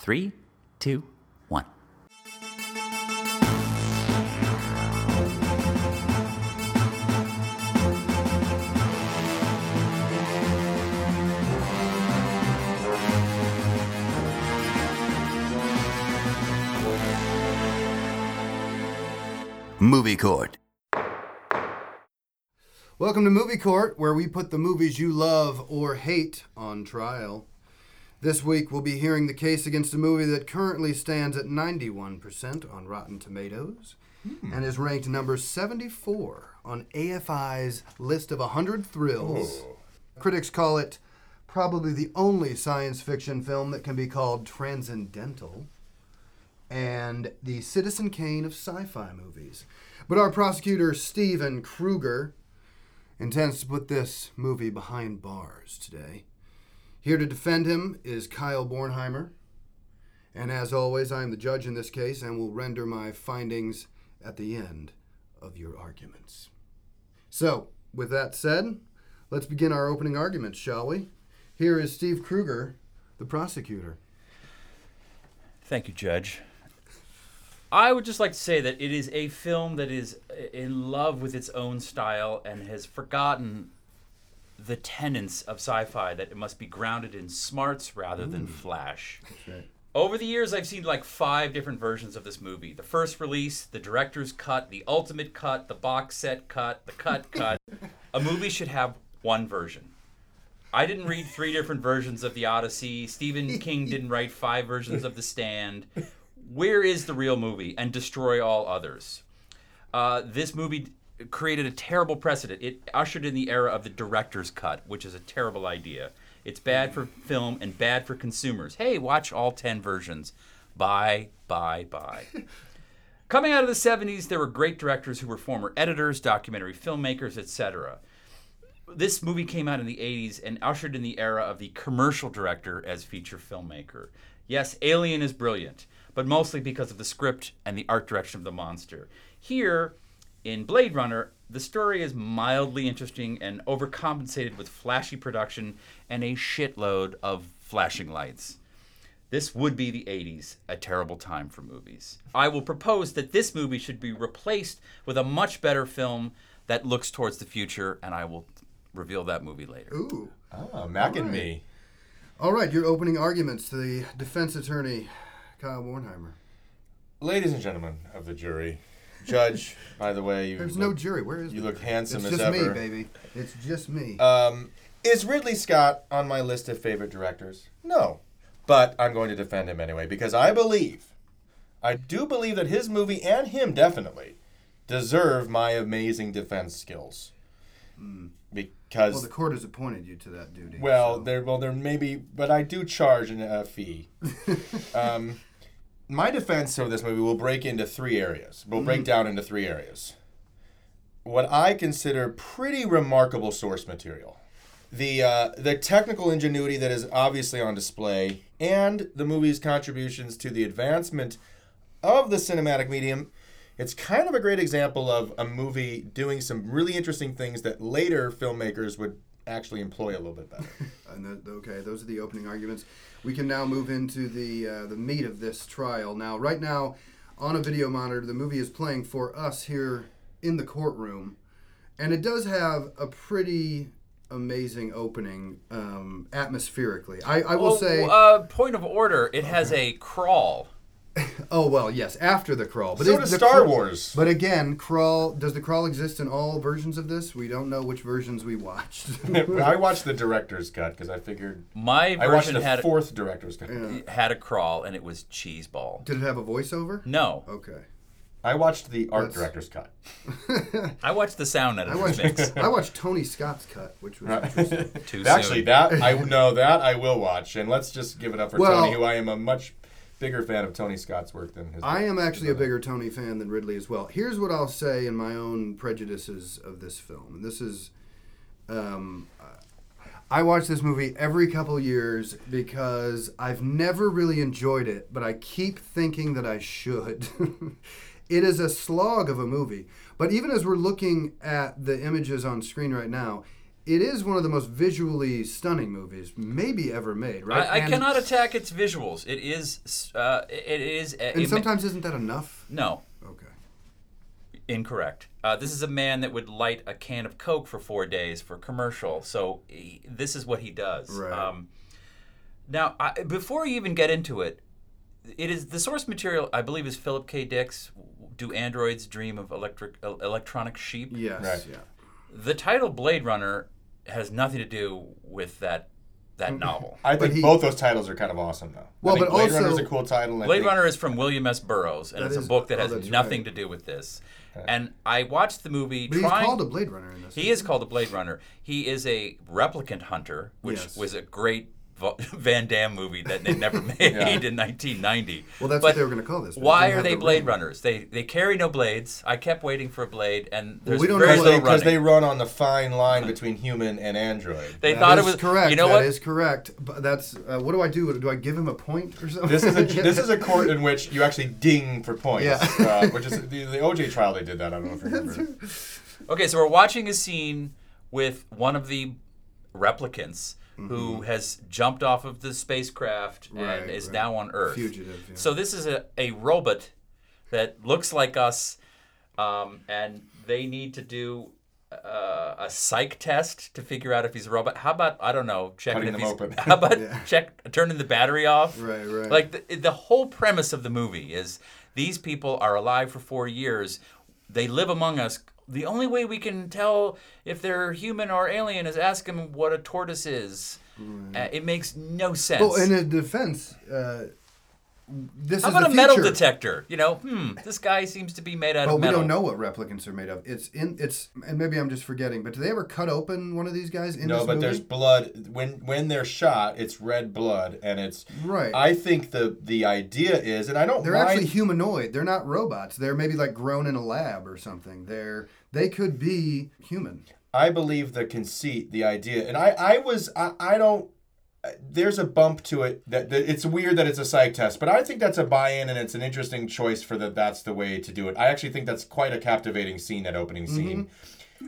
Three, two, one. Movie Court. Welcome to Movie Court, where we put the movies you love or hate on trial. This week we'll be hearing the case against a movie that currently stands at 91% on Rotten Tomatoes hmm. and is ranked number 74 on AFI's list of 100 thrills. Oh. Critics call it probably the only science fiction film that can be called transcendental and the Citizen Kane of sci fi movies. But our prosecutor, Steven Kruger, intends to put this movie behind bars today. Here to defend him is Kyle Bornheimer. And as always, I am the judge in this case and will render my findings at the end of your arguments. So, with that said, let's begin our opening arguments, shall we? Here is Steve Kruger, the prosecutor. Thank you, Judge. I would just like to say that it is a film that is in love with its own style and has forgotten the tenets of sci fi that it must be grounded in smarts rather than flash. Over the years, I've seen like five different versions of this movie the first release, the director's cut, the ultimate cut, the box set cut, the cut cut. A movie should have one version. I didn't read three different versions of The Odyssey. Stephen King didn't write five versions of The Stand. Where is the real movie and destroy all others? Uh, this movie created a terrible precedent. It ushered in the era of the director's cut, which is a terrible idea. It's bad for film and bad for consumers. Hey, watch all 10 versions. Bye, bye, bye. Coming out of the 70s, there were great directors who were former editors, documentary filmmakers, etc. This movie came out in the 80s and ushered in the era of the commercial director as feature filmmaker. Yes, Alien is brilliant, but mostly because of the script and the art direction of the monster. Here, in Blade Runner, the story is mildly interesting and overcompensated with flashy production and a shitload of flashing lights. This would be the 80s, a terrible time for movies. I will propose that this movie should be replaced with a much better film that looks towards the future, and I will reveal that movie later. Ooh. Ah, Mac and me. All right, your opening arguments to the defense attorney, Kyle Bornheimer. Ladies and gentlemen of the jury, Judge, by the way, you There's look, no jury. Where is you the look handsome it's as just ever. me, baby. It's just me. Um, is Ridley Scott on my list of favorite directors? No. But I'm going to defend him anyway because I believe, I do believe that his movie and him definitely deserve my amazing defense skills. Because well, the court has appointed you to that duty. Well, so- there, well, there may be, but I do charge an- a fee. um, my defense of this movie will break into three areas. Will break down into three areas. What I consider pretty remarkable source material, the uh, the technical ingenuity that is obviously on display, and the movie's contributions to the advancement of the cinematic medium. It's kind of a great example of a movie doing some really interesting things that later filmmakers would actually employ a little bit better. And the, okay, those are the opening arguments. We can now move into the uh, the meat of this trial. Now, right now, on a video monitor, the movie is playing for us here in the courtroom, and it does have a pretty amazing opening um, atmospherically. I, I will Well, say, uh, point of order, it has a crawl. oh well, yes, after the crawl, but so is does Star crawl- Wars. But again, crawl does the crawl exist in all versions of this? We don't know which versions we watched. I watched the director's cut because I figured My I watched version the had fourth director's cut. had a crawl, and it was cheeseball. Did it have a voiceover? No, Okay. I watched the art That's- director's cut. I watched the sound I watched, mix. I watched Tony Scott's cut, which was interesting. Too Actually, soon. that I know that I will watch, and let's just give it up for Well- Tony, who I am a much bigger fan of Tony Scott's work than his. I am actually a bigger Tony fan than Ridley as well. Here's what I'll say in my own prejudices of this film, and this is, um, I watch this movie every couple years because I've never really enjoyed it, but I keep thinking that I should. it is a slog of a movie, but even as we're looking at the images on screen right now, it is one of the most visually stunning movies maybe ever made, right? I, I cannot attack its visuals. It is. Uh, it is. And it ma- sometimes isn't that enough? no, Okay. incorrect. Uh, this is a man that would light a can of Coke for four days for commercial. So he, this is what he does. Right. Um, now, I, before you even get into it, it is the source material. I believe is Philip K. Dick's "Do Androids Dream of Electric uh, Electronic Sheep?" Yes. Right. Yeah. The title Blade Runner has nothing to do with that that mm-hmm. novel. I But think he- both those titles are kind of awesome, though. Well, I think but Blade also- Runner is a cool title. and I Blade think- Runner is from William S. Burroughs, and That it's is- a book that oh, has that's nothing right. to do with this. And I watched the movie But trying. he's called a Blade Runner in this. he is called a Blade Runner. He is a replicant hunter, which Yes. was a great Va- Van Damme movie that they never made in 1990. Well, that's But what they were going to call this. Why are they the Blade ring. runners? They they carry no blades. I kept waiting for a blade, and there's we don't very know little because they, running. run on the fine line between human and android. They That thought it is was correct. You know That what? is correct. But that's uh, what do I do? Do I give him a point or something? This is a this is a court in which you actually ding for points. Yeah. uh, which is the, the OJ trial. They did that. I don't know if you remember. Okay, so we're watching a scene with one of the replicants who has jumped off of the spacecraft Mm-hmm. Right, and is right. now on Earth. Fugitive, yeah. So this is a, a robot that looks like us, um, and they need to do uh, a psych test to figure out if he's a robot. How about I don't know, checking Cutting if he's. open. How about Yeah. check turning the battery off? Right, right. Like the, the whole premise of the movie is these people are alive for four years. They live among us. The only way we can tell if they're human or alien is ask them what a tortoise is. Uh, it makes no sense. Well, in a defense, uh, this How is about the a metal detector? You know, hmm, this guy seems to be made out But of metal. we don't know what replicants are made of. It's in it's and maybe I'm just forgetting. But do they ever cut open one of these guys in No, this but movie? there's blood when when they're shot. It's red blood, and it's Right. I think the the idea is, and I don't They're mind. actually humanoid. They're not robots. They're maybe like grown in a lab or something. They're they could be human. I believe the conceit, the idea, and I, I was, I, I don't. There's a bump to it that, that it's weird that it's a psych test, but I think that's a buy-in and it's an interesting choice for that. That's the way to do it. I actually think that's quite a captivating scene, that opening mm-hmm. scene.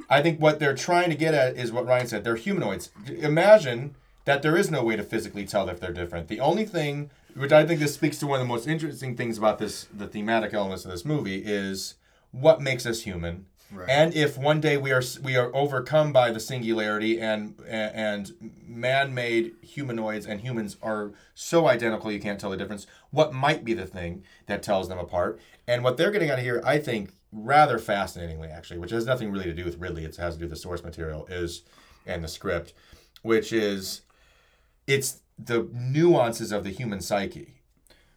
I think what they're trying to get at is what Ryan said. They're humanoids. Imagine that there is no way to physically tell if they're different. The only thing, which I think this speaks to one of the most interesting things about this, the thematic elements of this movie, is what makes us human. Right. And if one day we are we are overcome by the singularity and and man-made humanoids and humans are so identical you can't tell the difference, what might be the thing that tells them apart? And what they're getting out of here, I think, rather fascinatingly actually, which has nothing really to do with Ridley, it has to do with the source material is and the script, which is it's the nuances of the human psyche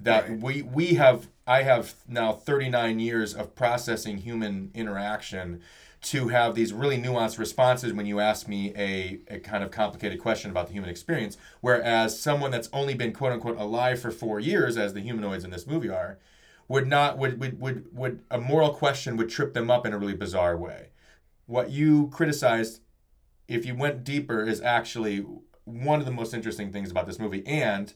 that Right. we we have I have now 39 years of processing human interaction to have these really nuanced responses when you ask me a, a kind of complicated question about the human experience whereas someone that's only been quote unquote alive for 4 years as the humanoids in this movie are would not would would would, would a moral question would trip them up in a really bizarre way. What you criticized if you went deeper is actually one of the most interesting things about this movie and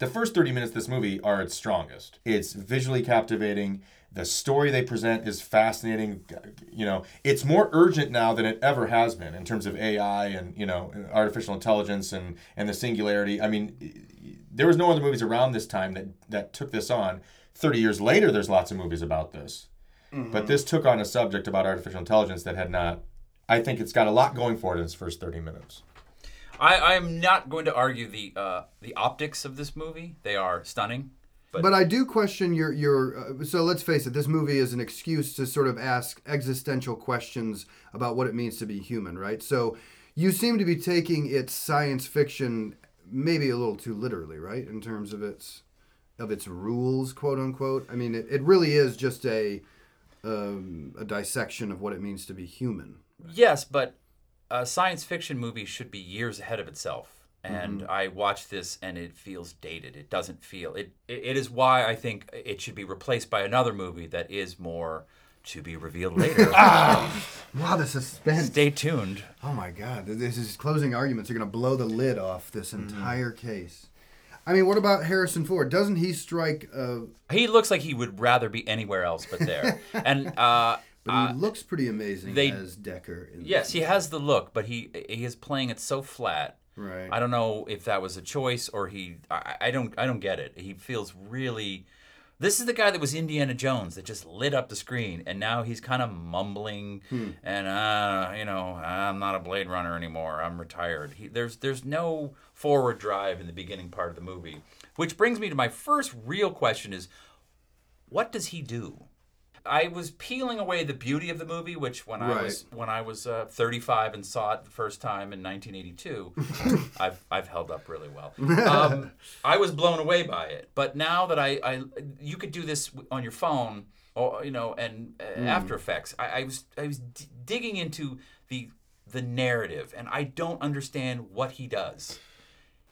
the first 30 minutes of this movie are its strongest. It's visually captivating. The story they present is fascinating. You know, it's more urgent now than it ever has been in terms of AI and, you know, artificial intelligence and, and the singularity. I mean, there was no other movies around this time that, that took this on. 30 years later, there's lots of movies about this. Mm-hmm. But this took on a subject about artificial intelligence that had not. I think it's got a lot going for it in its first 30 minutes. I, I'm not going to argue the uh, the optics of this movie. They are stunning. But- But I do question your your. Uh, so let's face it, this movie is an excuse to sort of ask existential questions about what it means to be human, right? So you seem to be taking its science fiction maybe a little too literally, right? In terms of its of its rules, quote unquote. I mean, it, it really is just a um, a dissection of what it means to be human. Yes, but a science fiction movie should be years ahead of itself. And Mm-hmm. I watched this and it feels dated. It doesn't feel it, it. It is why I think it should be replaced by another movie that is more to be revealed later. Wow, the suspense. Stay tuned. Oh my God! This is closing arguments are going to blow the lid off this entire case. I mean, what about Harrison Ford? Doesn't he strike? Uh, He looks like he would rather be anywhere else but there. and uh, But he looks pretty amazing Uh, they- as Deckard. In Yes, he has the look, but he he is playing it so flat. Right. I don't know if that was a choice or he. I, I don't. I don't get it. He feels really. This is the guy that was Indiana Jones that just lit up the screen, and now he's kind of mumbling and uh, you know, I'm not a Blade Runner anymore. I'm retired. He, there's there's no forward drive in the beginning part of the movie, which brings me to my first real question: Is what does he do? I was peeling away the beauty of the movie, which when I was when I was uh, 35 and saw it the first time in 1982, I've I've held up really well. Um, I was blown away by it, but now that I, I you could do this on your phone, or you know, and uh, After Effects, I, I was I was d- digging into the the narrative, and I don't understand what he does.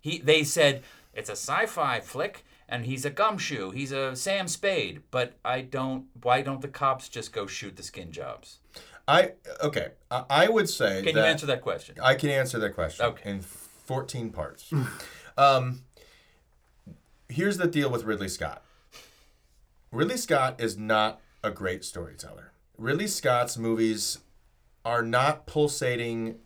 He they said it's a sci-fi flick and he's a gumshoe. He's a Sam Spade, but I don't why don't the cops just go shoot the skin jobs? I okay. I, I would say Can that you answer that question? I can answer that question Okay. in 14 parts. um, here's the deal with Ridley Scott. Ridley Scott is not a great storyteller. Ridley Scott's movies are not pulsating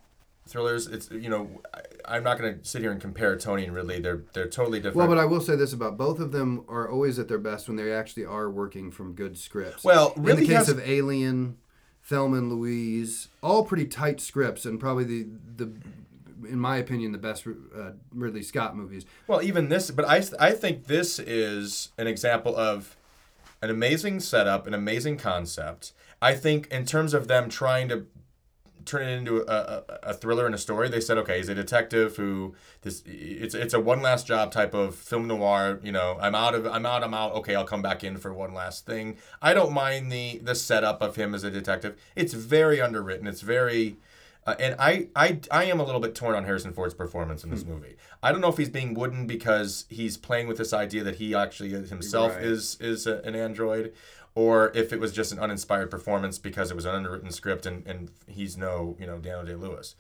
thrillers. It's you know I, I'm not going to sit here and compare Tony and Ridley. They're they're totally different. Well, but I will say this about both of them are always at their best when they actually are working from good scripts. Well, in the case has- of Alien, Thelma and Louise, all pretty tight scripts and probably the the in my opinion the best uh, Ridley Scott movies. Well, even this, but I, I think this is an example of an amazing setup, an amazing concept. I think in terms of them trying to turn it into a, a, a thriller and a story, they said, okay, he's a detective who this it's it's a one last job type of film noir. You know, I'm out of I'm out I'm out. Okay, I'll come back in for one last thing. I don't mind the the setup of him as a detective. It's very underwritten. It's very uh, and I, I I am a little bit torn on Harrison Ford's performance in this movie. I don't know if he's being wooden because he's playing with this idea that he actually himself Right. is is a, an android, or if it was just an uninspired performance because it was an underwritten script and, and he's no you know Daniel Day Lewis.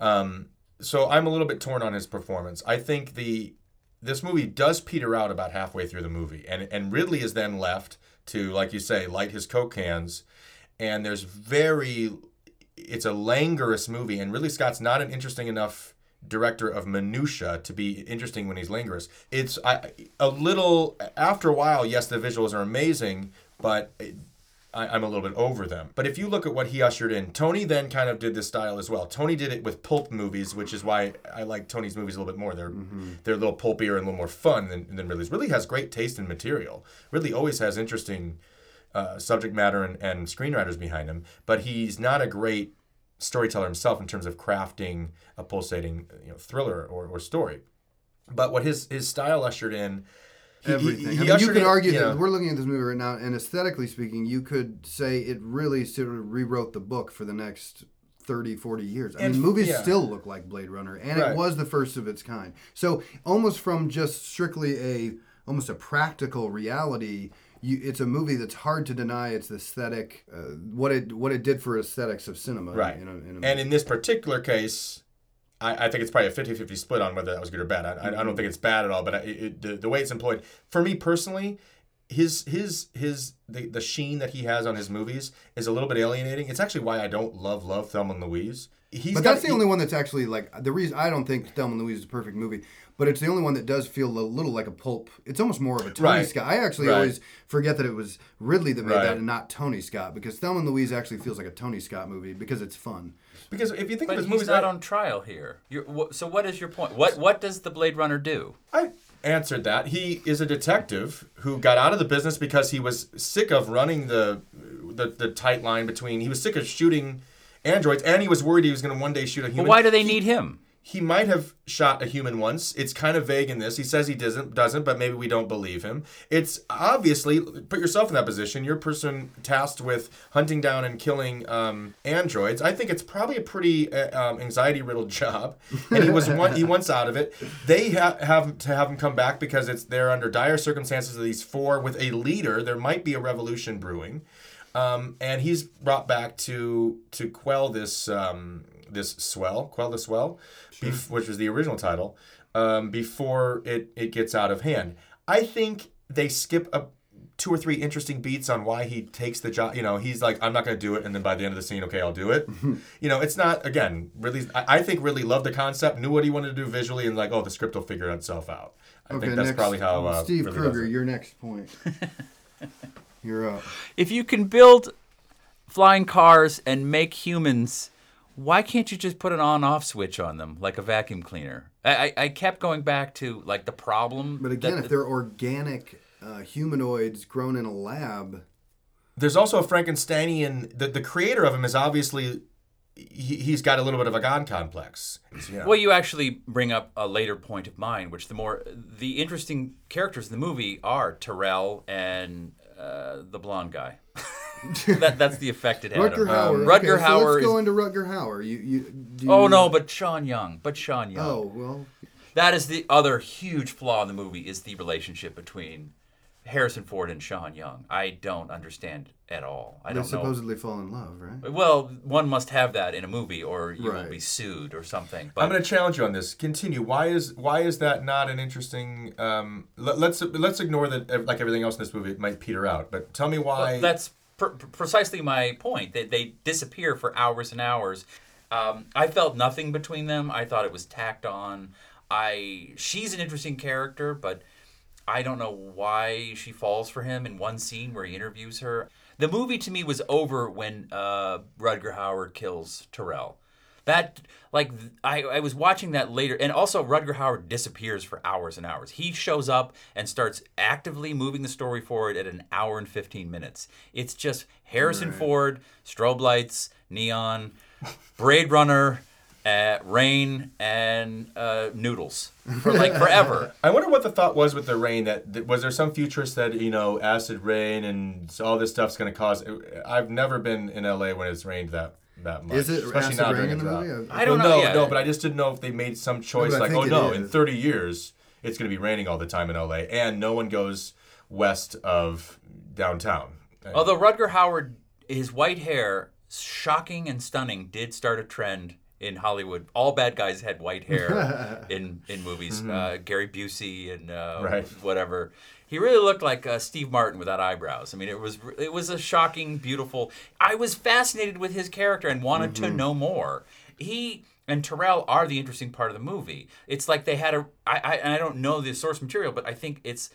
Um, so I'm a little bit torn on his performance. I think the this movie does peter out about halfway through the movie, and and Ridley is then left to like you say light his coke cans, and there's very it's a languorous movie, and Ridley Scott's not an interesting enough director of minutia to be interesting when he's languorous. It's I, a little after a while. Yes, the visuals are amazing, but it, I, I'm a little bit over them. But if you look at what he ushered in, Tony then kind of did this style as well. Tony did it with pulp movies, which is why I like Tony's movies a little bit more. They're they're a little pulpier and a little more fun than, than Ridley's. Ridley has great taste in material. Ridley always has interesting uh, subject matter and, and screenwriters behind him, but he's not a great storyteller himself in terms of crafting a pulsating you know, thriller or, or story. But what his his style ushered in, he- he- Everything. he I mean, you could argue yeah. that we're looking at this movie right now, and aesthetically speaking, you could say it really sort of rewrote the book for the next 30, 40 years. I And- mean, movies yeah. still look like Blade Runner, and Right. it was the first of its kind. So almost from just strictly a almost a practical reality. You, it's a movie that's hard to deny its aesthetic, uh, what it what it did for aesthetics of cinema. Right. In a, in a And in this particular case, I, I think it's probably a 50 50 split on whether that was good or bad. I, I- I don't think it's bad at all, but it, the, the way it's employed, for me personally, his his his the, the sheen that he has on his movies is a little bit alienating. It's actually why I don't love love Thelma and Louise. He's but got- that's the he- only one that's actually like the reason I don't think Thelma and Louise is a perfect movie, but it's the only one that does feel a little like a pulp. It's almost more of a Tony Right. Scott. I actually Right. always forget that it was Ridley that made Right. that and not Tony Scott because Thelma and Louise actually feels like a Tony Scott movie because it's fun. because if you think But of his he's movies, not on trial here. You're, wh- so what is your point? What what does the Blade Runner do? I answered that. He is a detective who got out of the business because he was sick of running the the, the tight line between. He was sick of shooting androids, and he was worried he was going to one day shoot a human. But why do they need him? He might have shot a human once. It's kind of vague in this. He says he doesn't, doesn't, but maybe we don't believe him. It's obviously put yourself in that position. You're a person tasked with hunting down and killing um, androids. I think it's probably a pretty uh, um, anxiety-riddled job, and he was one. He once out of it. They ha- have to have him come back because it's they're under dire circumstances of these four with a leader. There might be a revolution brewing. Um, and he's brought back to to quell this um, this swell, quell the swell, bef- which was the original title, um, before it it gets out of hand. I think they skip a two or three interesting beats on why he takes the job. You know, he's like, I'm not going to do it, and then by the end of the scene, okay, I'll do it. you know, it's not again. Really, I, I think really loved the concept, knew what he wanted to do visually, and like, oh, the script will figure itself out. I think that's next, probably how uh, Steve Ridley does Kruger, your next point. You're up. If you can build flying cars and make humans, why can't you just put an on-off switch on them like a vacuum cleaner? I, I, I kept going back to like the problem. But again, that- if they're organic uh, humanoids grown in a lab, There's also a Frankensteinian. The, the creator of him is obviously he, he's got a little bit of a god complex. It's, you know, Well, you actually bring up a later point of mine, which the more the interesting characters in the movie are Tyrell and uh, the blonde guy. that, that's the effect it had. Rutger on me. Hauer. Rutger okay, so let's go into Rutger Hauer. You, you, do you, Oh no, but Sean Young. But Sean Young. Oh well, That is the other huge flaw in the movie is the relationship between Harrison Ford and Sean Young. I don't understand at all. I they don't know. supposedly fall in love, right? Well, one must have that in a movie, or you will be sued or something. But I'm going to challenge you on this. Continue. Why is why is that not an interesting? Um, let, let's let's ignore that. uh, Like everything else in this movie, it might peter out. But tell me why. Well, that's pr- pr- precisely my point. That they disappear for hours and hours. Um, I felt nothing between them. I thought it was tacked on. I she's an interesting character, but I don't know why she falls for him in one scene where he interviews her. The movie to me was over when uh, Rutger Hauer kills Tyrell. That like I, I was watching that later, and also Rutger Hauer disappears for hours and hours. He shows up and starts actively moving the story forward at an hour and fifteen minutes. It's just Harrison Ford, strobe lights, neon, Blade Runner, uh, rain, and uh, noodles for like forever. I wonder what the thought was with the rain. That, that was there some futurist that you know acid rain and all this stuff's going to cause. I've never been in LA when it's rained that that much. Is it especially acid not during in a the drought. movie? I don't Well, know. No, yeah. no, but I just didn't know if they made some choice but I like, oh it no, in 30 years it's going to be raining all the time in LA, and no one goes west of downtown. Although Rutger Hauer, his white hair, shocking and stunning, did start a trend in Hollywood. All bad guys had white hair in in movies. Uh, Gary Busey and uh, Mm-hmm. Right. whatever. He really looked like uh, Steve Martin without eyebrows. I mean, it was it was a shocking, beautiful. I was fascinated with his character and wanted Mm-hmm. to know more. He and Tyrell are the interesting part of the movie. It's like they had a. I I, and I don't know the source material, but I think it's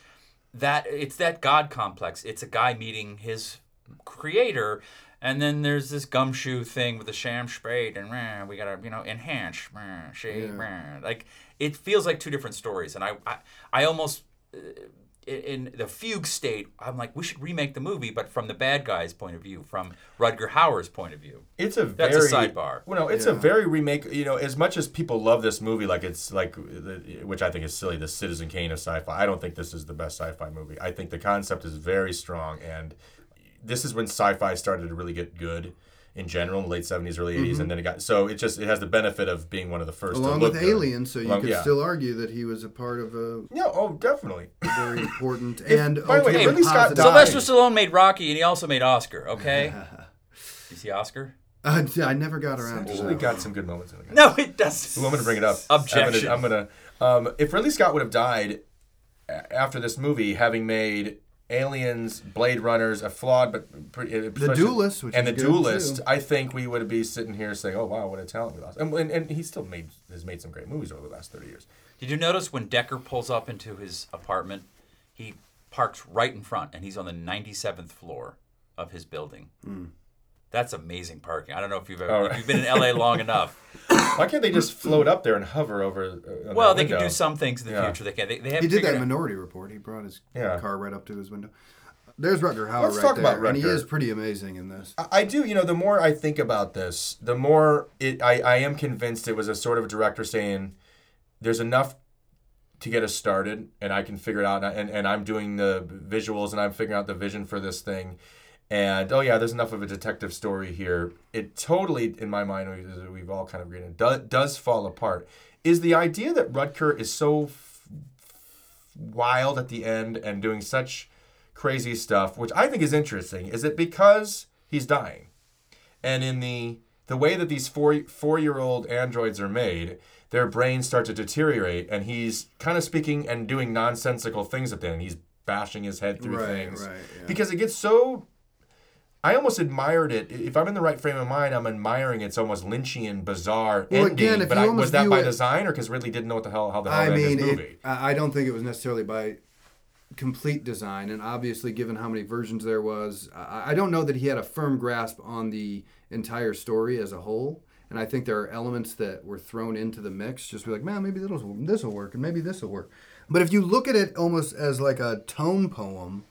that it's that god complex. It's a guy meeting his creator, and then there's this gumshoe thing with the Sam Spade, and "Meh, we gotta you know enhance meh, shade, meh." like it feels like two different stories. And I I, I almost uh, in in the fugue state, I'm like we should remake the movie, but from the bad guy's point of view, from Rutger Hauer's point of view. It's a very That's a sidebar. Well, no, it's a very remake. You know, as much as people love this movie, like it's like, which I think is silly, the Citizen Kane of sci-fi. I don't think this is the best sci-fi movie. I think the concept is very strong, and this is when sci-fi started to really get good in general in the late seventies, early 80s and then it got so it just it has the benefit of being one of the first. Along to look with good. Alien, so you Along- could yeah. still argue that he was a part of a Yeah, oh, definitely. very important If- and by the way, ultimately Ridley Scott died- Sylvester Stallone made Rocky, and he also made Oscar. Okay, you see Oscar? Uh, I never got around to Actually, that. got some good moments in it. No, it does. Ooh, I'm going to bring it up. Objection. I'm going to. Um, if Ridley Scott would have died after this movie, having made Aliens, Blade Runners, a flawed but pretty, The Duelist, which and the Duelist, too. I think we would be sitting here saying, "Oh wow, what a talent we lost." And, and, and he still made has made some great movies over the last thirty years. Did you notice when Deckard pulls up into his apartment, he parks right in front, and he's on the 97th floor of his building. Hmm. That's amazing parking. I don't know if you've ever, Oh, if right. you've been in LA long enough. Why can't they just float up there and hover over? Uh, Well, that they can do some things in the Yeah. future. They can. They, they have He did that out- Minority Report. He brought his Yeah. car right up to his window. There's Rutger Hauer Let's right talk there, about and he is pretty amazing in this. I- I do. You know, the more I think about this, the more it. I, I am convinced it was a sort of director saying, "There's enough to get us started, and I can figure it out." And, I- and, and I'm doing the visuals, and I'm figuring out the vision for this thing. And oh yeah, there's enough of a detective story here. It totally, in my mind, we- we've all kind of agreed, it does, does fall apart. Is the idea that Rutger is so f- wild at the end and doing such crazy stuff, which I think is interesting, is it because he's dying? And in the the way that these four four year old androids are made, their brains start to deteriorate, and he's kind of speaking and doing nonsensical things at the end. He's bashing his head through Right, things right, yeah. because it gets so. I almost admired it. If I'm in the right frame of mind, I'm admiring its almost Lynchian, bizarre Well, ending. again, but I, was that by it- design or because Ridley didn't know what the hell how the hell I to end mean, this it, movie? I I don't think it was necessarily by complete design, and obviously, given how many versions there was, I, I don't know that he had a firm grasp on the entire story as a whole. And I think there are elements that were thrown into the mix, just be like, man, maybe this will work, and maybe this will work. But if you look at it almost as like a tone poem,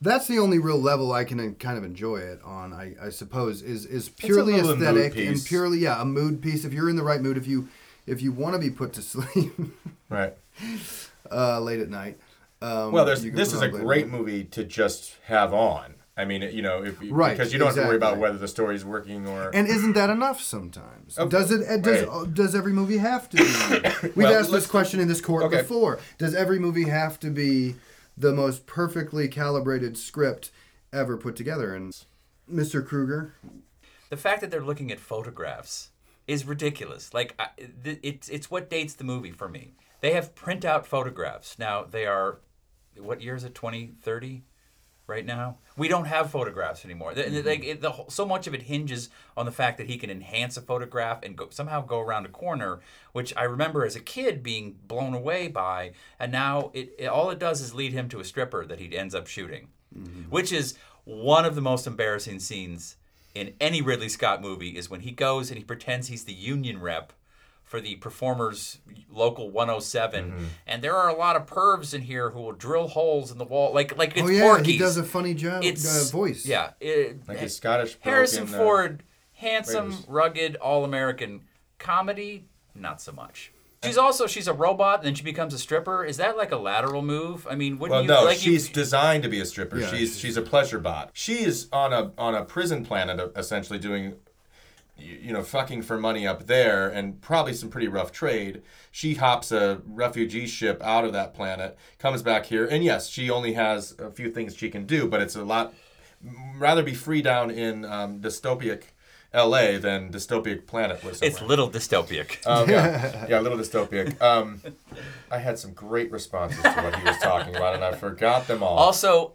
that's the only real level I can uh, kind of enjoy it on. I, I suppose is is purely aesthetic and piece. purely yeah a mood piece. If you're in the right mood, if you if you want to be put to sleep right. uh, late at night. Um, Well, there's this is a on late at great night. movie to just have on. I mean, you know, if Right, because you don't have to worry about whether the story's working or. And isn't that enough sometimes? Oh, does it? uh, Does right. does every movie have to be? We've Well, asked this question in this court okay. before. Does every movie have to be the most perfectly calibrated script ever put together? And Mr. Kruger, The fact that they're looking at photographs is ridiculous. Like it's it's what dates the movie for me. They have printout photographs. Now they are what year is it? 2030 right now. We don't have photographs anymore. The, the- mm-hmm. like, it- the so much of it hinges on the fact that he can enhance a photograph and go, somehow go around a corner, which I remember as a kid being blown away by. And now it, it all it does is lead him to a stripper that he ends up shooting, mm-hmm. which is one of the most embarrassing scenes in any Ridley Scott movie is when he goes and he pretends he's the union rep for the performers local 107 Mm-hmm. and there are a lot of pervs in here who will drill holes in the wall like like it's oh yeah, Porky's. he does a funny job it's uh, voice. yeah it, Like his Scottish bloke Harrison in, uh, Ford handsome Raiders. rugged all-American comedy not so much She's also she's a robot, and then she becomes a stripper. Is that like a lateral move? I mean, wouldn't Well, you no, like you- she's designed to be a stripper. Yeah. She's she's a pleasure bot. She is on a on a prison planet, uh, essentially doing, you you know, fucking for money up there, and probably some pretty rough trade. She hops a refugee ship out of that planet, comes back here, and yes, she only has a few things she can do, but it's a lot. Rather be free down in um, dystopic L.A. than dystopic planet was. it's somewhere. little dystopic. Um, yeah, yeah, a little dystopic. Um, I had some great responses to what he was talking about, and I forgot them all. Also,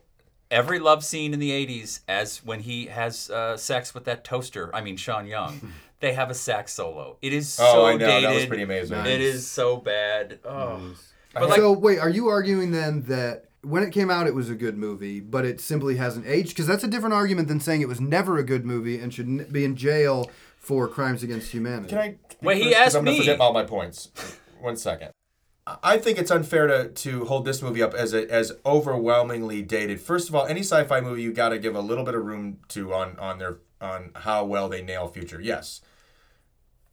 every love scene in the 80s, as when he has uh, sex with that toaster, I mean, Sean Young, they have a sax solo. It is so Oh, I know. dated. That was pretty amazing. Nice. It is so bad. Oh. But like, so wait, are you arguing then that when it came out it was a good movie, but it simply hasn't aged? Because that's a different argument than saying it was never a good movie and should n- be in jail for crimes against humanity. Can I? Wait, he first, 'cause asked I'm gonna forget all my points. One second. I think it's unfair to, to hold this movie up as a, as overwhelmingly dated. First of all, any sci-fi movie you got to give a little bit of room to on on their on how well they nail future. Yes.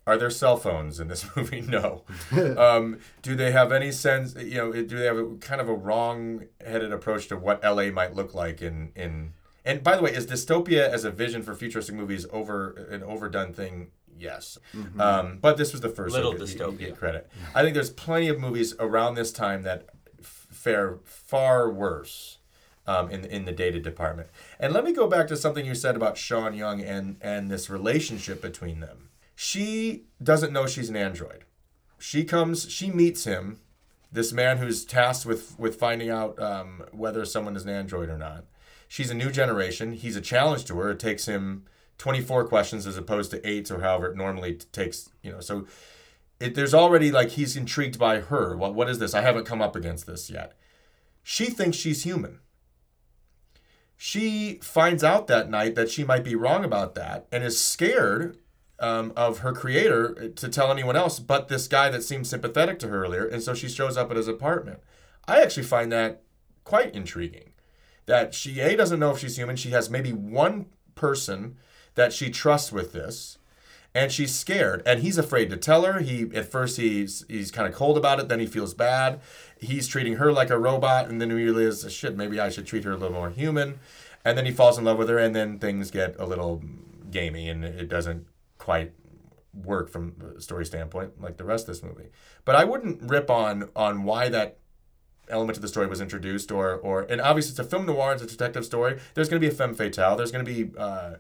Are there cell phones in this movie? No. um, do they have any sense? You know, do they have a, kind of a wrong-headed approach to what LA might look like in in? And by the way, is dystopia as a vision for futuristic movies over an overdone thing? Yes. Um, but this was the first. Little so you- you get credit. I think there's plenty of movies around this time that f- fare far worse um, in in the data department. And let me go back to something you said about Sean Young and and this relationship between them. She doesn't know she's an android. She comes. She meets him, this man who's tasked with with finding out um, whether someone is an android or not. She's a new generation. He's a challenge to her. It takes him 24 questions as opposed to eight or however it normally takes. You know, so it, there's already like he's intrigued by her. What what is this? I haven't come up against this yet. She thinks she's human. She finds out that night that she might be wrong about that and is scared um, of her creator to tell anyone else but this guy that seemed sympathetic to her earlier. And so she shows up at his apartment. I actually find that quite intriguing. That she, A, doesn't know if she's human. She has maybe one person that she trusts with this and she's scared and he's afraid to tell her. He at first he's he's kind of cold about it then he feels bad. He's treating her like a robot and then he realizes shit maybe i should treat her a little more human. And then he falls in love with her and then things get a little gamey and it doesn't quite work from a story standpoint like the rest of this movie. But i wouldn't rip on on why that element of the story was introduced or or and obviously it's a film noir it's a detective story. There's going to be a femme fatale. There's going to be uh,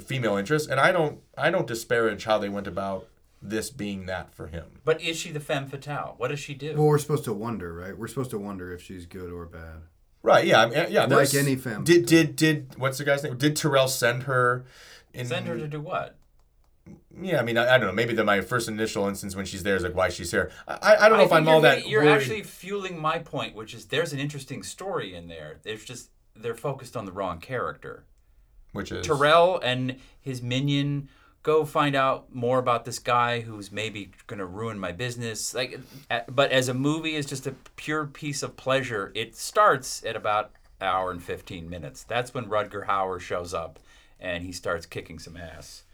female interest and i don't i don't disparage how they went about this being that for him but is she the femme fatale? What does she do? well, we're supposed to wonder, right? We're supposed to wonder if she's good or bad. Right. Yeah. I mean, yeah. Like any femme. Did did did what's the guy's name? Did Tyrell send her? In, Send her to do what? Yeah. I mean, I, I don't know. Maybe the, my first initial instance when she's there is like why she's here. I I, I don't know if I'm all that. You're worried. actually fueling my point, which is there's an interesting story in there. There's just they're focused on the wrong character. Which is Tyrell and his minion go find out more about this guy who's maybe going to ruin my business. Like, but as a movie is just a pure piece of pleasure. It starts at about an hour and fifteen minutes. That's when Rutger Hauer shows up and he starts kicking some ass.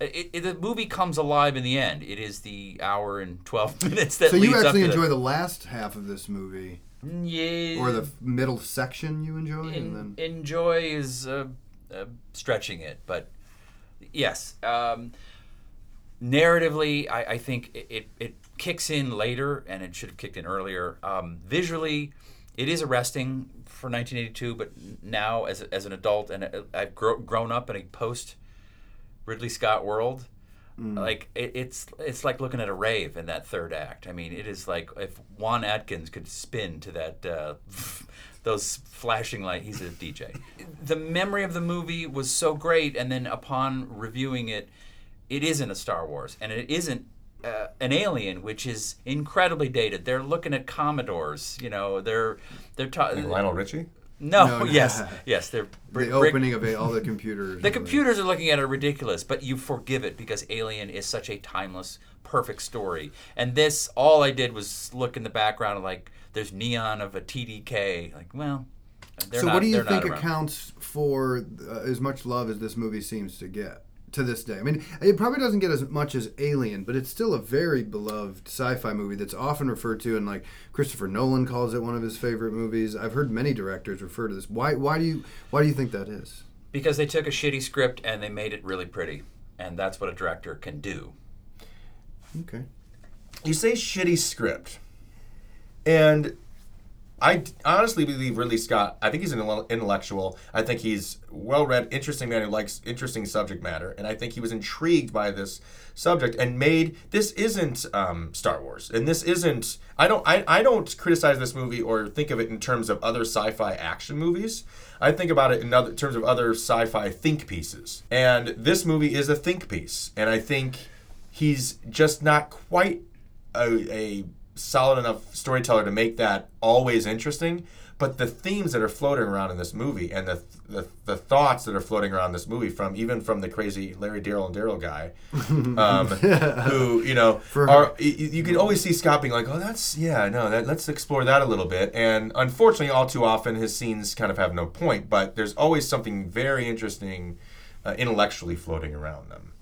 It, it, the movie comes alive in the end. It is the hour and twelve minutes that So leads you up actually to enjoy the last half of this movie, yeah, or the middle section you enjoy, and then enjoy is uh, uh, stretching it, but yes, um, narratively, I, I think it, it, it kicks in later, and it should have kicked in earlier. Um, visually, it is arresting for 1982, but now as, as an adult, and uh, I've gro- grown up in a post Ridley Scott world. Like it, it's it's like looking at a rave in that third act. I mean, it is like if Juan Atkins could spin to that uh, those flashing light. He's a DJ. The memory of the movie was so great, and then upon reviewing it, it isn't a Star Wars, and it isn't uh, an Alien, which is incredibly dated. They're looking at Commodores. You know, they're they're talking. Lionel Richie. No, No, no. yes, yes, they're the brick- opening of a, all the computers. the computers are looking at it ridiculous, but you forgive it because Alien is such a timeless, perfect story. And this, all I did was look in the background, and like there's neon of a TDK. Like, well, they're so not, what do you think accounts for uh, as much love as this movie seems to get to this day? I mean, it probably doesn't get as much as Alien, but it's still a very beloved sci-fi movie that's often referred to, and like Christopher Nolan calls it one of his favorite movies. I've heard many directors refer to this. Why? Why do you? Why do you think that is? Because they took a shitty script and they made it really pretty, and that's what a director can do. Okay. You say shitty script, and I honestly believe Ridley Scott. I think he's an intellectual. I think he's well read, interesting man who likes interesting subject matter, and I think he was intrigued by this subject and made this isn't um, Star Wars, and this isn't. I don't. I, I don't criticize this movie or think of it in terms of other sci-fi action movies. I think about it in other terms of other sci-fi think pieces, and this movie is a think piece, and I think he's just not quite a, a solid enough storyteller to make that always interesting. But the themes that are floating around in this movie and the, the the thoughts that are floating around this movie from even from the crazy Larry Daryl and Daryl guy, um, who you know For are y- y- you can always see Scott being like, oh that's yeah no that, let's explore that a little bit. And unfortunately, all too often his scenes kind of have no point. But there's always something very interesting uh, intellectually floating around them.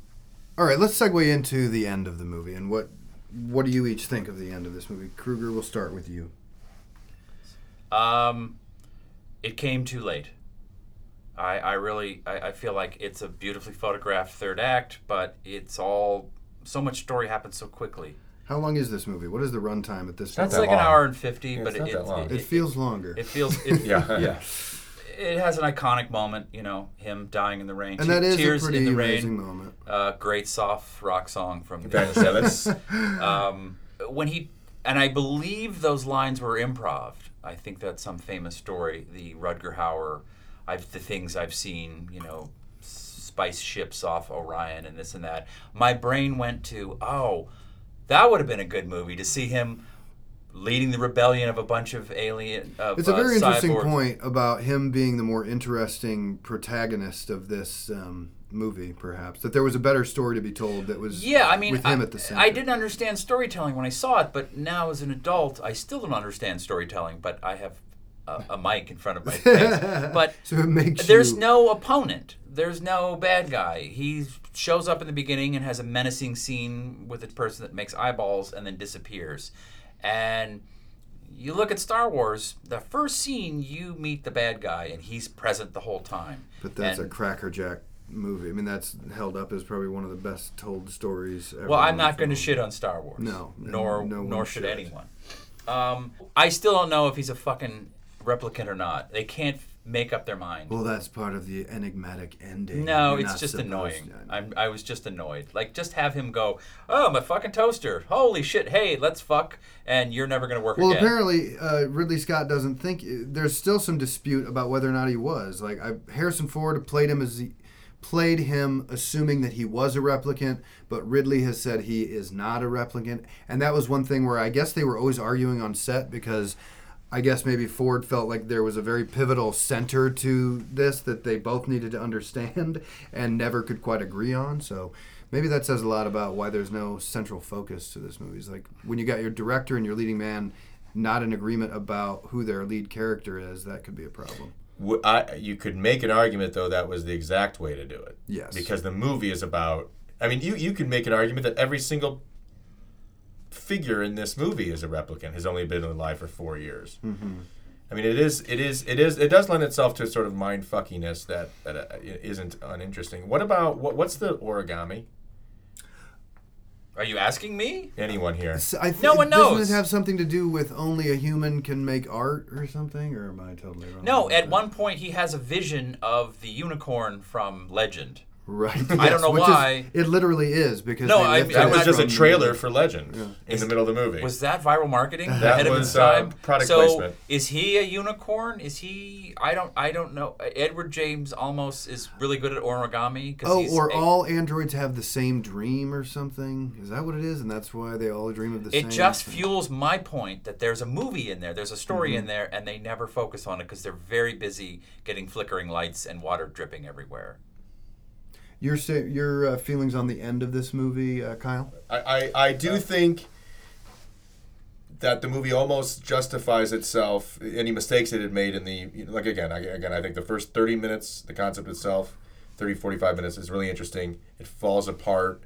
All right, let's segue into the end of the movie and what what do you each think of the end of this movie? Kruger, we'll start with you. Um, it came too late. I, I really I, I feel like it's a beautifully photographed third act, but it's all so much story happens so quickly. How long is this movie? What is the runtime at this not It's point? that like an long. hour and fifty, Yeah, but it's it, not that. It feels longer. It feels it, Yeah. yeah. It has an iconic moment, you know, him dying in the rain. and that is Tears a pretty in the amazing rain. moment. Uh, great soft rock song from the Okay, yeah, that's- um, when he and I believe those lines were improv. I think that's some famous story. The Rutger Hauer, I've the things I've seen, you know, spice ships off Orion and this and that. My brain went to, oh, that would have been a good movie to see him leading the rebellion of a bunch of alien. Of, It's a uh, very interesting cyborgs. point about him being the more interesting protagonist of this um, movie, perhaps. That there was a better story to be told that was Yeah, I mean, with him I, at the center. I didn't understand storytelling when I saw it, but now as an adult, I still don't understand storytelling. But I have a, a mic in front of my face. But So it makes there's you, no opponent. There's no bad guy. He shows up in the beginning and has a menacing scene with a person that makes eyeballs and then disappears. And you look at Star Wars, the first scene you meet the bad guy and he's present the whole time. But that's And- a crackerjack movie. I mean, that's held up as probably one of the best told stories ever. Well, I'm not going to shit on Star Wars. No, nor no nor should should. anyone. Um, I still don't know if he's a fucking replicant or not. They can't make up their mind. Well, that's part of the enigmatic ending. No, You're it's just annoying. I'm, I was just annoyed. Like, just have him go, "Oh, my fucking toaster! Holy shit! Hey, let's fuck!" And you're never gonna work Well, again. apparently, uh, Ridley Scott doesn't think there's still some dispute about whether or not he was. Like I, Harrison Ford played him as he played him, assuming that he was a replicant, but Ridley has said he is not a replicant, and that was one thing where I guess they were always arguing on set because. I guess maybe Ford felt like there was a very pivotal center to this that they both needed to understand and never could quite agree on. So maybe that says a lot about why there's no central focus to this movie. It's like when you got your director and your leading man not in agreement about who their lead character is, that could be a problem. I, you could make an argument though that was the exact way to do it. Yes. Because the movie is about. I mean, you you could make an argument that every single figure in this movie is a replicant. Has only been alive for four years. Mm-hmm. I mean, it is it is it is it does lend itself to a sort of mind fuckiness that that uh, isn't uninteresting. What about what what's the origami? Are you asking me? Anyone here? So I th- No one knows. Doesn't knows. it have something to do with only a human can make art or something? Or am I totally wrong? No. At that? one point, he has a vision of the unicorn from Legend. Right. I don't know which is- why. it literally is because No, I- lifted I That it was just a from- trailer for Legend in the middle of the movie. Was that viral marketing That ahead of was, its time? uh, product so placement. is he a unicorn? Is he? I don't. I don't know. Edward James Olmos is really good at origami. 'cause Oh, he's or a- all androids have the same dream or something? Is that what it is? And that's why they all dream of the same. It just thing? fuels my point that there's a movie in there, there's a story Mm-hmm. in there, and they never focus on it because they're very busy getting flickering lights and water dripping everywhere. Your sa- your uh, feelings on the end of this movie, uh, Kyle? I, I, I do think that the movie almost justifies itself any mistakes it had made in the you know, like again I, again I think the first 30 minutes the concept itself 30 45 minutes is really interesting. It falls apart.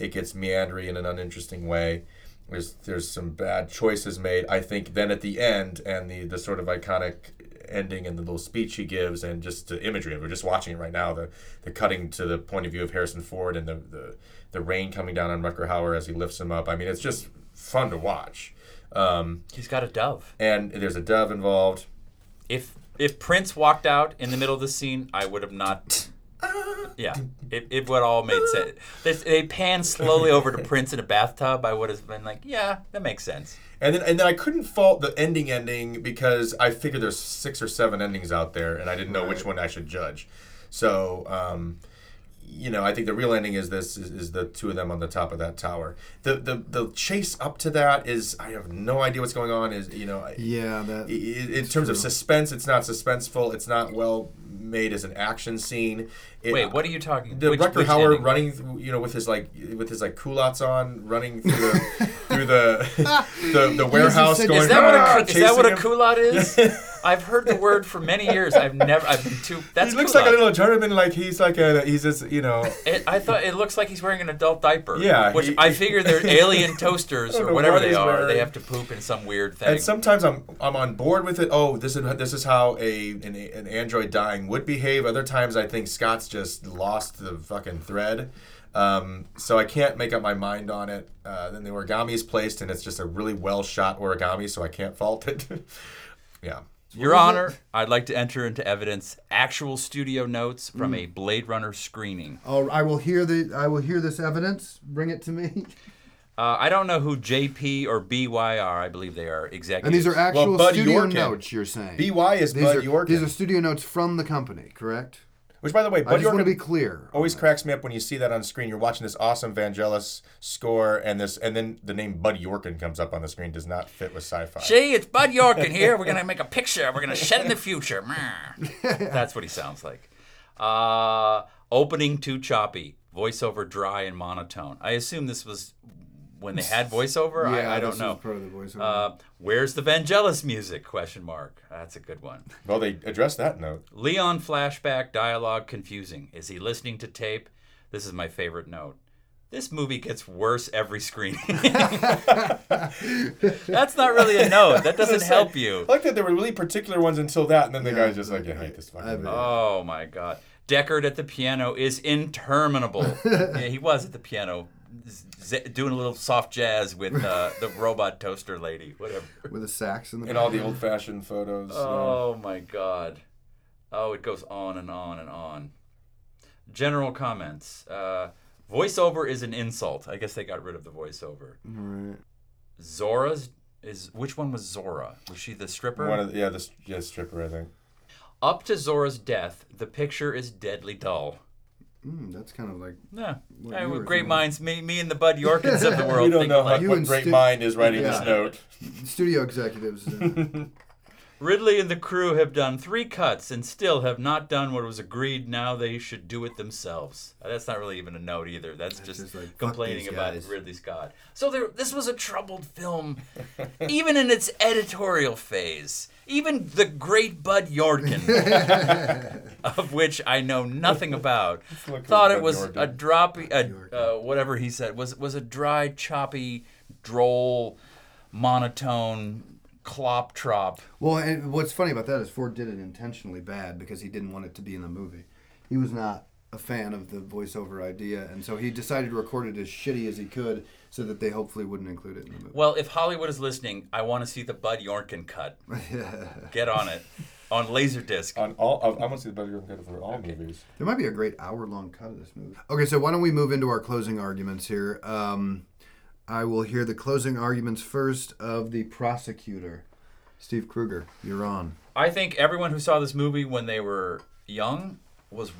It gets meandering in an uninteresting way. There's there's some bad choices made. I think then at the end and the the sort of iconic ending and the little speech he gives and just the imagery of it. We're just watching it right now. The the cutting to the point of view of Harrison Ford and the the, the rain coming down on Rutger Hauer as he lifts him up. I mean, it's just fun to watch. Um, He's got a dove. and there's a dove involved. If if Prince walked out in the middle of the scene, I would have not. Yeah, it, it would all made sense. They, they pan slowly over to Prince in a bathtub. I would have been like, yeah, that makes sense. And then, and then I couldn't fault the ending ending because I figured there's six or seven endings out there, and I didn't know which one I should judge. So, um, you know, I think the real ending is this: is, is the two of them on the top of that tower. The the the chase up to that is I have no idea what's going on. Is you know, Yeah, that. i- i- in terms of suspense, it's not suspenseful. It's not well made as an action scene. It- Wait, what are you talking? the which, Rutger which Hauer ending? running, th- you know, with his like with his like culottes on, running through the through the the, the warehouse said- going. Is that what "Ah," a is that what a culotte is? I've heard the word for many years. I've never. I've been too. That's he looks like a little German, like he's like a he's just you know. It, I thought it looks like he's wearing an adult diaper. Yeah, which he- I figure they're alien toasters or whatever what they are. wearing. They have to poop in some weird thing. And sometimes I'm I'm on board with it. Oh, this is this is how a an, an android dying would behave. Other times I think Scott's just lost the fucking thread. Um, so I can't make up my mind on it. Uh, then the origami is placed, and it's just a really well shot origami, so I can't fault it. yeah. Your Honor, I'd like to enter into evidence actual studio notes from Mm. a Blade Runner screening. Oh, I will hear the. I will hear this evidence. Bring it to me. Uh, I don't know who JP or BY are. I believe they are executives. And these are actual Bud studio Yorkin. notes. You're saying. BY is these Bud are, Yorkin. These are studio notes from the company, correct? Which, by the way, I Bud just want to be clear. always cracks me up when you see that on screen. You're watching this awesome Vangelis score, and this, and then the name Bud Yorkin comes up on the screen. Does not fit with sci-fi. See, it's Bud Yorkin here. We're gonna make a picture. We're gonna set in the future. That's what he sounds like. Uh, opening too choppy. Voiceover dry and monotone. I assume this was when they had voiceover. Yeah, I, I don't know. is part of the voiceover. Uh, where's the Vangelis music? Question mark. That's a good one. Well, they addressed that note. Leon flashback dialogue confusing. Is he listening to tape? This is my favorite note. This movie gets worse every screening. That's not really a note. That doesn't help you. I like that there were really particular ones until that, and then the guy's just like, "I hate this fucking." I movie." bet. Oh my god. Deckard at the piano is interminable. yeah, he was at the piano z- doing a little soft jazz with uh, the robot toaster lady, whatever. with a sax in the And all the old-fashioned photos. yeah. Oh my god. Oh, it goes on and on and on. General comments. Uh, voiceover is an insult. I guess they got rid of the voiceover. Right. Zhora's is which one was Zhora? Was she the stripper? One of the, yeah, the yeah, stripper, I think. Up to Zhora's death, the picture is deadly dull. Mm, that's kind of like Yeah, What Hey, you were great minds, me, me and the Bud Yorkins of the world. We don't know alike. how, You what and great Stu- mind is writing Yeah. this note. studio executives. uh, Ridley and the crew have done three cuts and still have not done what was agreed. Now they should do it themselves. Uh, That's not really even a note either. That's just, just like, complaining about guys. Ridley Scott. So there, this was a troubled film, even in its editorial phase. Even the great Bud Yorkin, of which I know nothing about, look for thought Bud it was Yorkin. a droppy, a, uh, whatever he said was was a dry, choppy, droll, monotone clop trop. well, and what's funny about that is Ford did it intentionally bad because he didn't want it to be in the movie. He was not a fan of the voiceover idea, and so he decided to record it as shitty as he could, so that they hopefully wouldn't include it in the movie. Well, if Hollywood is listening, I want to see the Bud Yorkin cut. Get on it. On Laserdisc. On all, I want to see the Bud better cut for all movies. There might be a great hour-long cut of this movie. Okay, so why don't we move into our closing arguments here? Um, I will hear the closing arguments first of the prosecutor, Steve Kruger. You're on. I think everyone who saw this movie when they were young was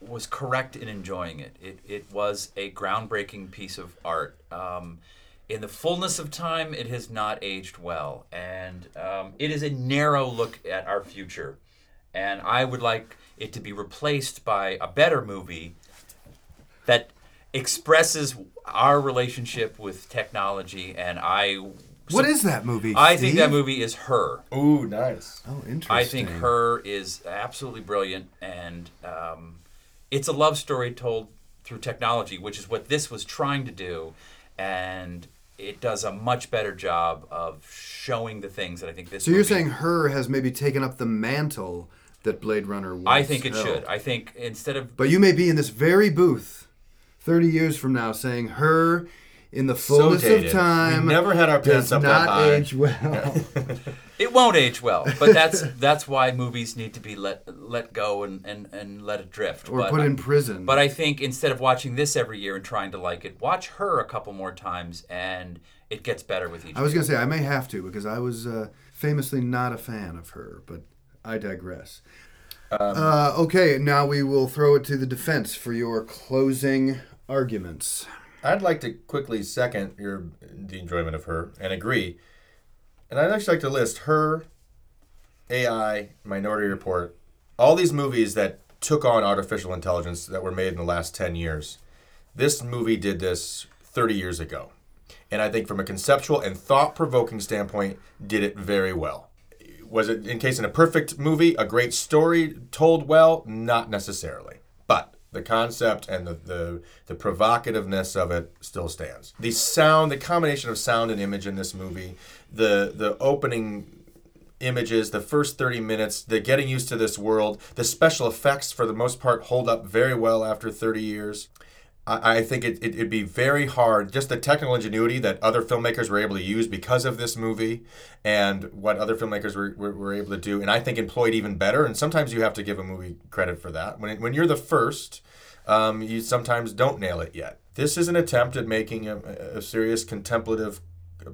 was correct in enjoying it. It, it was a groundbreaking piece of art. Um, in the fullness of time, it has not aged well, and um, it is a narrow look at our future. And I would like it to be replaced by a better movie that expresses our relationship with technology. And I, What is that movie? I think that movie is her. Ooh, nice. Oh, interesting. I think her is absolutely brilliant, and um, it's a love story told through technology, which is what this was trying to do, and it does a much better job of showing the things that I think this. So you're saying her has maybe taken up the mantle that Blade Runner once I think it held. should. I think instead of But you may be in this very booth, thirty years from now, saying her in the fullness of time We never had our pants up that high. age well. it won't age well, but that's that's why movies need to be let let go and and, and let it drift. or but, put in prison. But I think instead of watching this every year and trying to like it, watch her a couple more times, and it gets better with each. I was going to say I may have to because I was uh, famously not a fan of her, but I digress. uh, okay, now we will throw it to the defense for your closing arguments. I'd like to quickly second your the enjoyment of her and agree. And I'd actually like to list her, AI, Minority Report, all these movies that took on artificial intelligence that were made in the last 10 years. This movie did this 30 years ago. And I think from a conceptual and thought-provoking standpoint, did it very well. Was it in case in a perfect movie, a great story told well? Not necessarily. The concept and the, the, the provocativeness of it still stands. The sound, the combination of sound and image in this movie, the the opening images, the first 30 minutes, the getting used to this world, the special effects for the most part hold up very well after 30 years. I, think it, it, it'd be very hard, just the technical ingenuity that other filmmakers were able to use because of this movie and what other filmmakers were, were, were able to do, and I think employed even better. And sometimes you have to give a movie credit for that. When, when you're the first, um, you sometimes don't nail it yet. This is an attempt at making a, a serious contemplative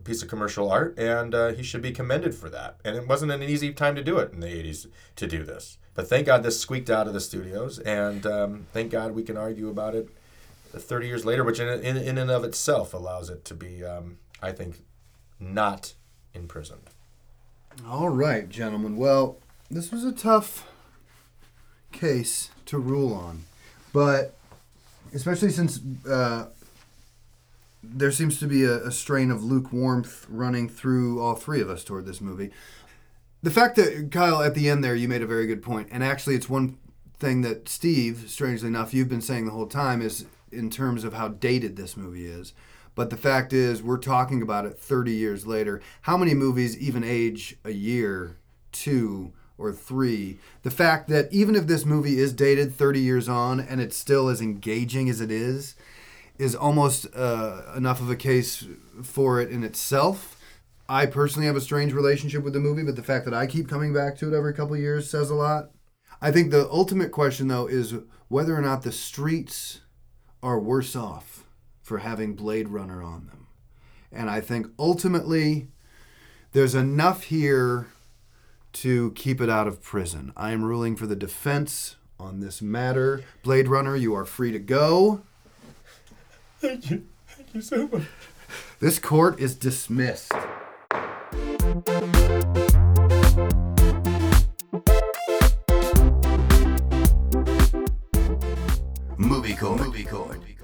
piece of commercial art, and uh, he should be commended for that. And it wasn't an easy time to do it in the 80s to do this. But thank God this squeaked out of the studios, and um, thank God we can argue about it 30 years later, which in, in, in and of itself allows it to be, um, I think, not imprisoned. All right, gentlemen. Well, this was a tough case to rule on, but especially since uh, there seems to be a, a strain of lukewarmth running through all three of us toward this movie. The fact that Kyle at the end there, you made a very good point, and actually, it's one thing that Steve, strangely enough, you've been saying the whole time is in terms of how dated this movie is. But the fact is, we're talking about it 30 years later. How many movies even age a year, two, or three? The fact that even if this movie is dated 30 years on and it's still as engaging as it is, is almost uh, enough of a case for it in itself. I personally have a strange relationship with the movie, but the fact that I keep coming back to it every couple years says a lot. I think the ultimate question, though, is whether or not the streets are worse off for having Blade Runner on them. And I think ultimately there's enough here to keep it out of prison. I am ruling for the defense on this matter. Blade Runner, you are free to go. Thank you. Thank you so much. This court is dismissed. Movie Court. Movie.